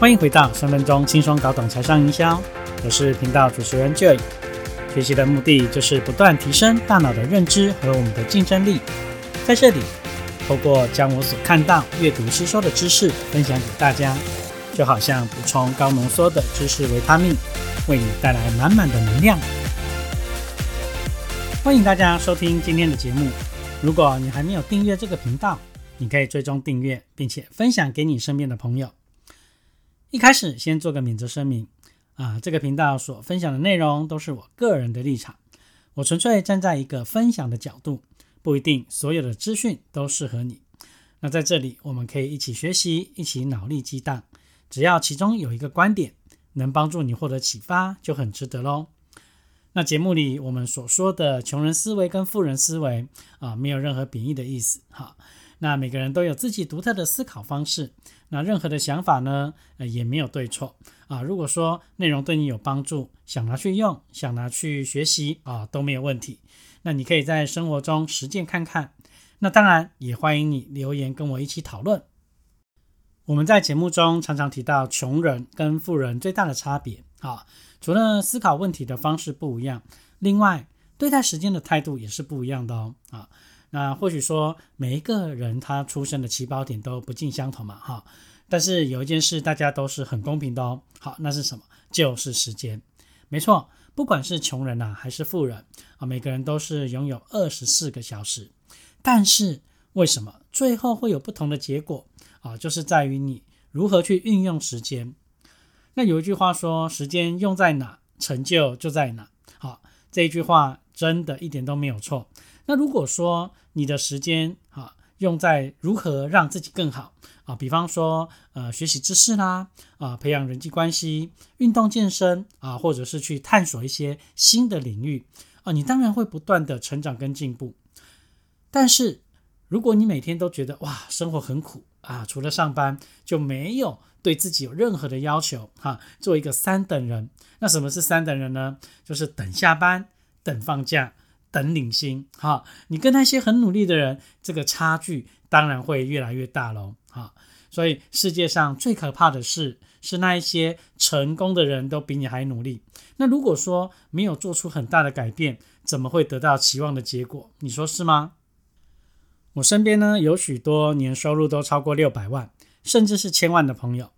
欢迎回到三分钟轻松搞懂财商营销，我是频道主持人 Joy。学习的目的就是不断提升大脑的认知和我们的竞争力。在这里，透过将我所看到、阅读、吸收的知识分享给大家，就好像补充高浓缩的知识维他命，为你带来满满的能量。欢迎大家收听今天的节目。如果你还没有订阅这个频道，你可以追踪订阅，并且分享给你身边的朋友。一开始先做个免责声明啊，这个频道所分享的内容都是我个人的立场，我纯粹站在一个分享的角度，不一定所有的资讯都适合你。那在这里我们可以一起学习，一起脑力激荡，只要其中有一个观点能帮助你获得启发，就很值得喽。那节目里我们所说的穷人思维跟富人思维啊，没有任何贬义的意思哈。那每个人都有自己独特的思考方式。那任何的想法呢，呃，也没有对错啊。如果说内容对你有帮助，想拿去用，想拿去学习啊，都没有问题。那你可以在生活中实践看看。那当然也欢迎你留言跟我一起讨论。我们在节目中常常提到穷人跟富人最大的差别啊，除了思考问题的方式不一样，另外对待时间的态度也是不一样的哦啊。那或许说每一个人他出生的起跑点都不尽相同嘛，哈。但是有一件事大家都是很公平的哦。好，那是什么？就是时间。没错，不管是穷人呐还是富人啊，每个人都是拥有二十四个小时。但是为什么最后会有不同的结果啊？就是在于你如何去运用时间。那有一句话说：“时间用在哪，成就就在哪。”好，这一句话真的一点都没有错。那如果说你的时间啊用在如何让自己更好啊，比方说呃学习知识啦啊，培养人际关系、运动健身啊，或者是去探索一些新的领域啊，你当然会不断的成长跟进步。但是如果你每天都觉得哇生活很苦啊，除了上班就没有对自己有任何的要求哈，做一个三等人。那什么是三等人呢？就是等下班、等放假。等领薪，哈，你跟那些很努力的人，这个差距当然会越来越大喽，哈。所以世界上最可怕的事是那一些成功的人都比你还努力。那如果说没有做出很大的改变，怎么会得到期望的结果？你说是吗？我身边呢有许多年收入都超过六百万，甚至是千万的朋友。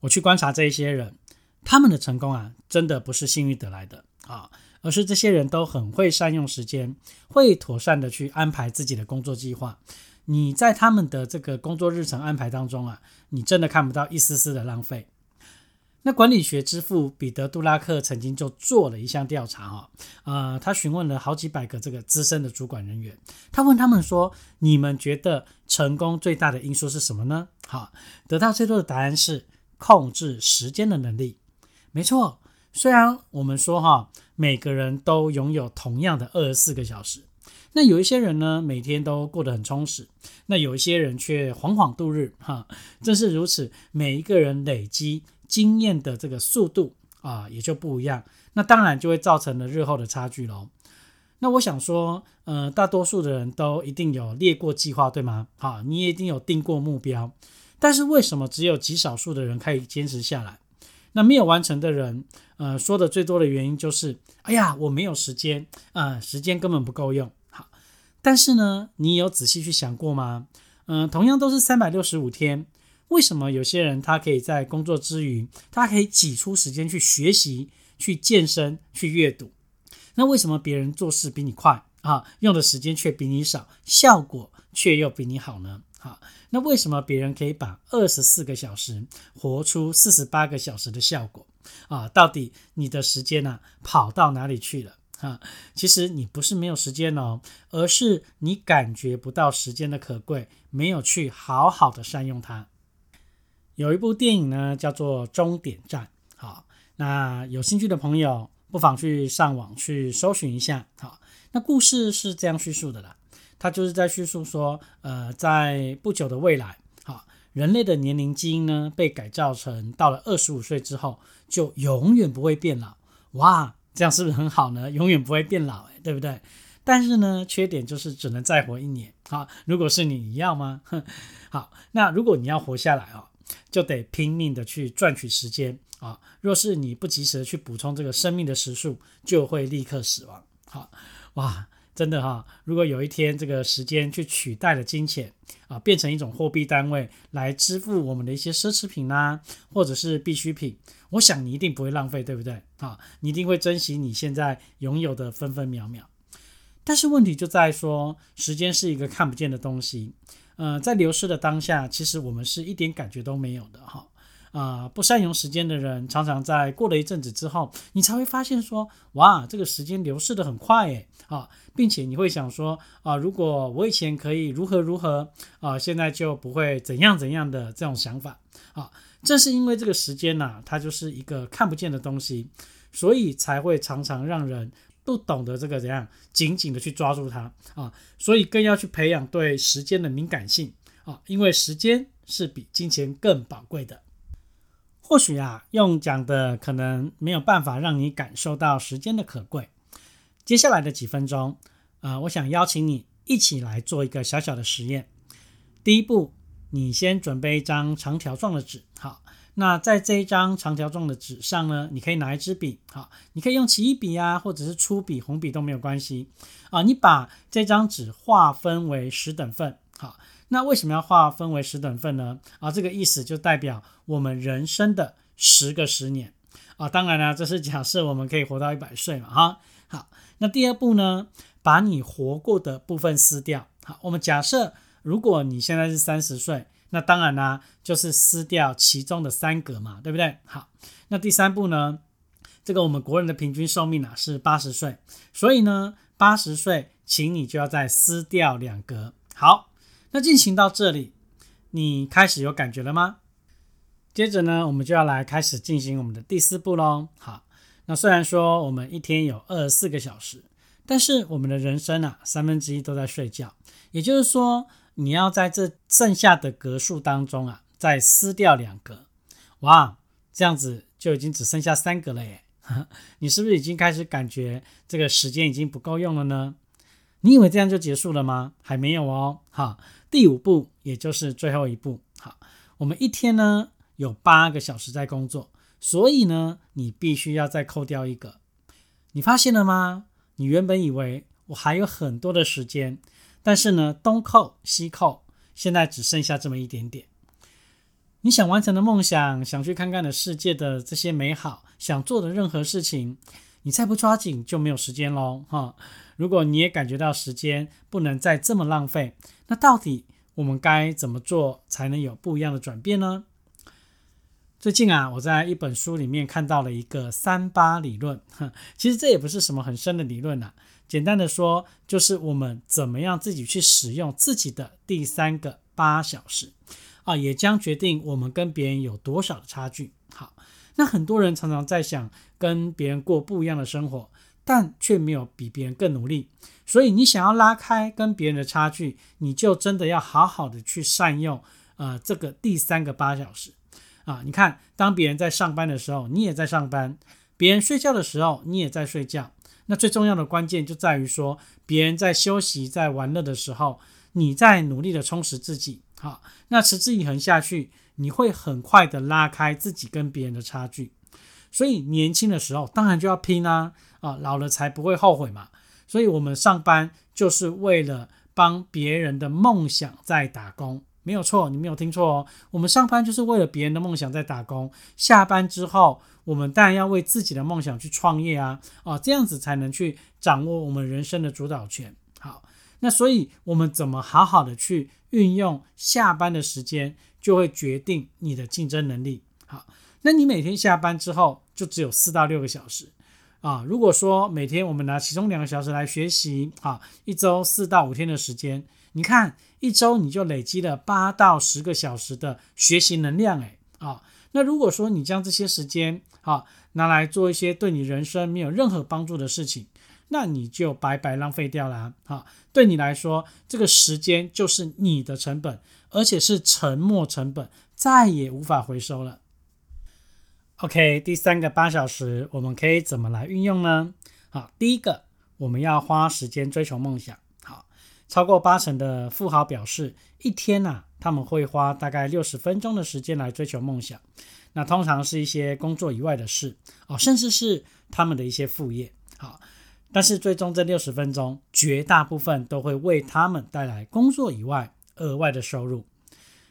我去观察这一些人，他们的成功啊，真的不是幸运得来的啊。而是这些人都很会善用时间，会妥善的去安排自己的工作计划。你在他们的这个工作日程安排当中啊，你真的看不到一丝丝的浪费。那管理学之父彼得·杜拉克曾经就做了一项调查哈，呃，他询问了好几百个这个资深的主管人员，他问他们说：“你们觉得成功最大的因素是什么呢？”好，得到最多的答案是控制时间的能力。没错。虽然我们说哈，每个人都拥有同样的二十四个小时，那有一些人呢，每天都过得很充实，那有一些人却惶惶度日哈。正是如此，每一个人累积经验的这个速度啊，也就不一样，那当然就会造成了日后的差距喽。那我想说，呃，大多数的人都一定有列过计划，对吗？好，你也一定有定过目标，但是为什么只有极少数的人可以坚持下来？那没有完成的人，呃，说的最多的原因就是，哎呀，我没有时间，啊，时间根本不够用。好，但是呢，你有仔细去想过吗？嗯，同样都是三百六十五天，为什么有些人他可以在工作之余，他可以挤出时间去学习、去健身、去阅读？那为什么别人做事比你快啊，用的时间却比你少，效果却又比你好呢？好。那为什么别人可以把二十四个小时活出四十八个小时的效果啊？到底你的时间呢跑到哪里去了啊？其实你不是没有时间哦，而是你感觉不到时间的可贵，没有去好好的善用它。有一部电影呢叫做《终点站》，好，那有兴趣的朋友不妨去上网去搜寻一下。好，那故事是这样叙述的啦。他就是在叙述说，呃，在不久的未来，好，人类的年龄基因呢被改造成到了二十五岁之后就永远不会变老，哇，这样是不是很好呢？永远不会变老，哎，对不对？但是呢，缺点就是只能再活一年。好，如果是你，你要吗？好，那如果你要活下来哦，就得拼命的去赚取时间啊。若是你不及时的去补充这个生命的时数，就会立刻死亡。好，哇，真的哈，如果有一天这个时间去取代了金钱啊，变成一种货币单位来支付我们的一些奢侈品啦，或者是必需品，我想你一定不会浪费，对不对？啊，你一定会珍惜你现在拥有的分分秒秒。但是问题就在说，时间是一个看不见的东西，呃，在流逝的当下，其实我们是一点感觉都没有的哈。啊，不善用时间的人，常常在过了一阵子之后，你才会发现说，哇，这个时间流逝的很快诶，啊，并且你会想说，啊，如果我以前可以如何如何，啊，现在就不会怎样怎样的这种想法，啊，正是因为这个时间呐，它就是一个看不见的东西，所以才会常常让人。不懂得这个怎样紧紧的去抓住它啊，所以更要去培养对时间的敏感性啊，因为时间是比金钱更宝贵的。或许啊，用讲的可能没有办法让你感受到时间的可贵。接下来的几分钟啊，我想邀请你一起来做一个小小的实验。第一步，你先准备一张长条状的纸，好。那在这一张长条状的纸上呢，你可以拿一支笔，好，你可以用起笔啊，或者是粗笔、红笔都没有关系啊。你把这张纸划分为十等份，好，那为什么要划分为十等份呢？啊，这个意思就代表我们人生的十个十年啊。当然了，这是假设我们可以活到一百岁嘛，哈。好，那第二步呢，把你活过的部分撕掉。好，我们假设如果你现在是三十岁。那当然啦，就是撕掉其中的三格嘛，对不对？好，那第三步呢？这个我们国人的平均寿命啊是八十岁，所以呢，八十岁，请你就要再撕掉两格。好，那进行到这里，你开始有感觉了吗？接着呢，我们就要来开始进行我们的第四步喽。好，那虽然说我们一天有二十四个小时，但是我们的人生啊，三分之一都在睡觉，也就是说。你要在这剩下的格数当中啊，再撕掉两格，哇，这样子就已经只剩下三格了耶！你是不是已经开始感觉这个时间已经不够用了呢？你以为这样就结束了吗？还没有哦。好，第五步，也就是最后一步。好，我们一天呢有八个小时在工作，所以呢，你必须要再扣掉一个。你发现了吗？你原本以为我还有很多的时间。但是呢，东扣西扣，现在只剩下这么一点点。你想完成的梦想，想去看看的世界的这些美好，想做的任何事情，你再不抓紧就没有时间喽，哈！如果你也感觉到时间不能再这么浪费，那到底我们该怎么做才能有不一样的转变呢？最近啊，我在一本书里面看到了一个三八理论，其实这也不是什么很深的理论呐。简单的说，就是我们怎么样自己去使用自己的第三个八小时啊，也将决定我们跟别人有多少的差距。好，那很多人常常在想跟别人过不一样的生活，但却没有比别人更努力。所以你想要拉开跟别人的差距，你就真的要好好的去善用呃这个第三个八小时啊。你看，当别人在上班的时候，你也在上班；别人睡觉的时候，你也在睡觉。那最重要的关键就在于说，别人在休息、在玩乐的时候，你在努力的充实自己。好，那持之以恒下去，你会很快的拉开自己跟别人的差距。所以年轻的时候当然就要拼啊，啊，老了才不会后悔嘛。所以我们上班就是为了帮别人的梦想在打工。没有错，你没有听错哦。我们上班就是为了别人的梦想在打工，下班之后，我们当然要为自己的梦想去创业啊，啊，这样子才能去掌握我们人生的主导权。那所以我们怎么好好的去运用下班的时间，就会决定你的竞争能力。好，那你每天下班之后就只有四到六个小时啊。如果说每天我们拿其中两个小时来学习，啊，一周四到五天的时间。你看，一周你就累积了八到十个小时的学习能量，诶，啊，那如果说你将这些时间啊拿来做一些对你人生没有任何帮助的事情，那你就白白浪费掉了，啊，对你来说，这个时间就是你的成本，而且是沉没成本，再也无法回收了。OK，第三个八小时，我们可以怎么来运用呢？好，第一个，我们要花时间追求梦想。好超过八成的富豪表示，一天呐，他们会花大概六十分钟的时间来追求梦想。那通常是一些工作以外的事哦，甚至是他们的一些副业。好，但是最终这六十分钟，绝大部分都会为他们带来工作以外额外的收入。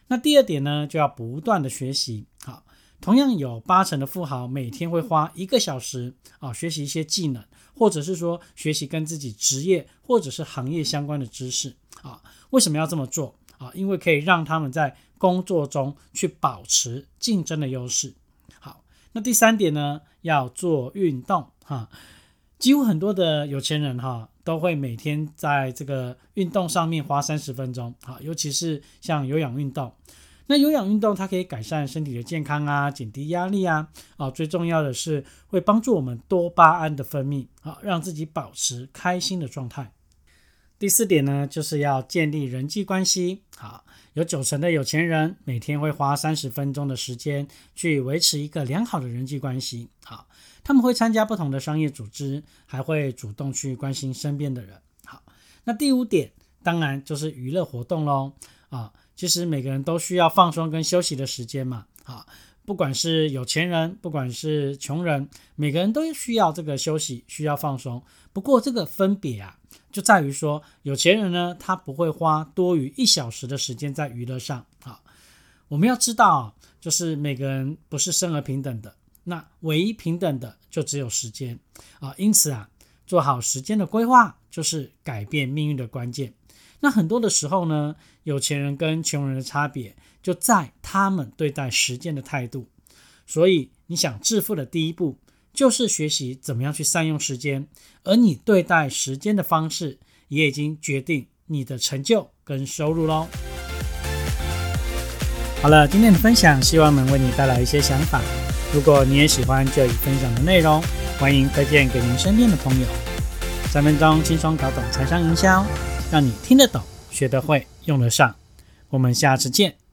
那第二点呢，就要不断的学习。好，同样有八成的富豪每天会花一个小时啊，学习一些技能，或者是说学习跟自己职业或者是行业相关的知识啊。为什么要这么做啊？因为可以让他们在工作中去保持竞争的优势。好，那第三点呢，要做运动哈。几乎很多的有钱人哈。都会每天在这个运动上面花三十分钟，好，尤其是像有氧运动。那有氧运动它可以改善身体的健康啊，减低压力啊，啊，最重要的是会帮助我们多巴胺的分泌，啊，让自己保持开心的状态。第四点呢，就是要建立人际关系。好，有九成的有钱人每天会花三十分钟的时间去维持一个良好的人际关系。好。他们会参加不同的商业组织，还会主动去关心身边的人。好，那第五点当然就是娱乐活动喽。啊，其实每个人都需要放松跟休息的时间嘛。啊，不管是有钱人，不管是穷人，每个人都需要这个休息，需要放松。不过这个分别啊，就在于说，有钱人呢，他不会花多于一小时的时间在娱乐上。好，我们要知道，就是每个人不是生而平等的。那唯一平等的就只有时间啊，因此啊，做好时间的规划就是改变命运的关键。那很多的时候呢，有钱人跟穷人的差别就在他们对待时间的态度。所以你想致富的第一步就是学习怎么样去善用时间，而你对待时间的方式也已经决定你的成就跟收入喽。好了，今天的分享希望能为你带来一些想法。如果你也喜欢这里分享的内容，欢迎推荐给您身边的朋友。三分钟轻松搞懂财商营销，让你听得懂、学得会、用得上。我们下次见。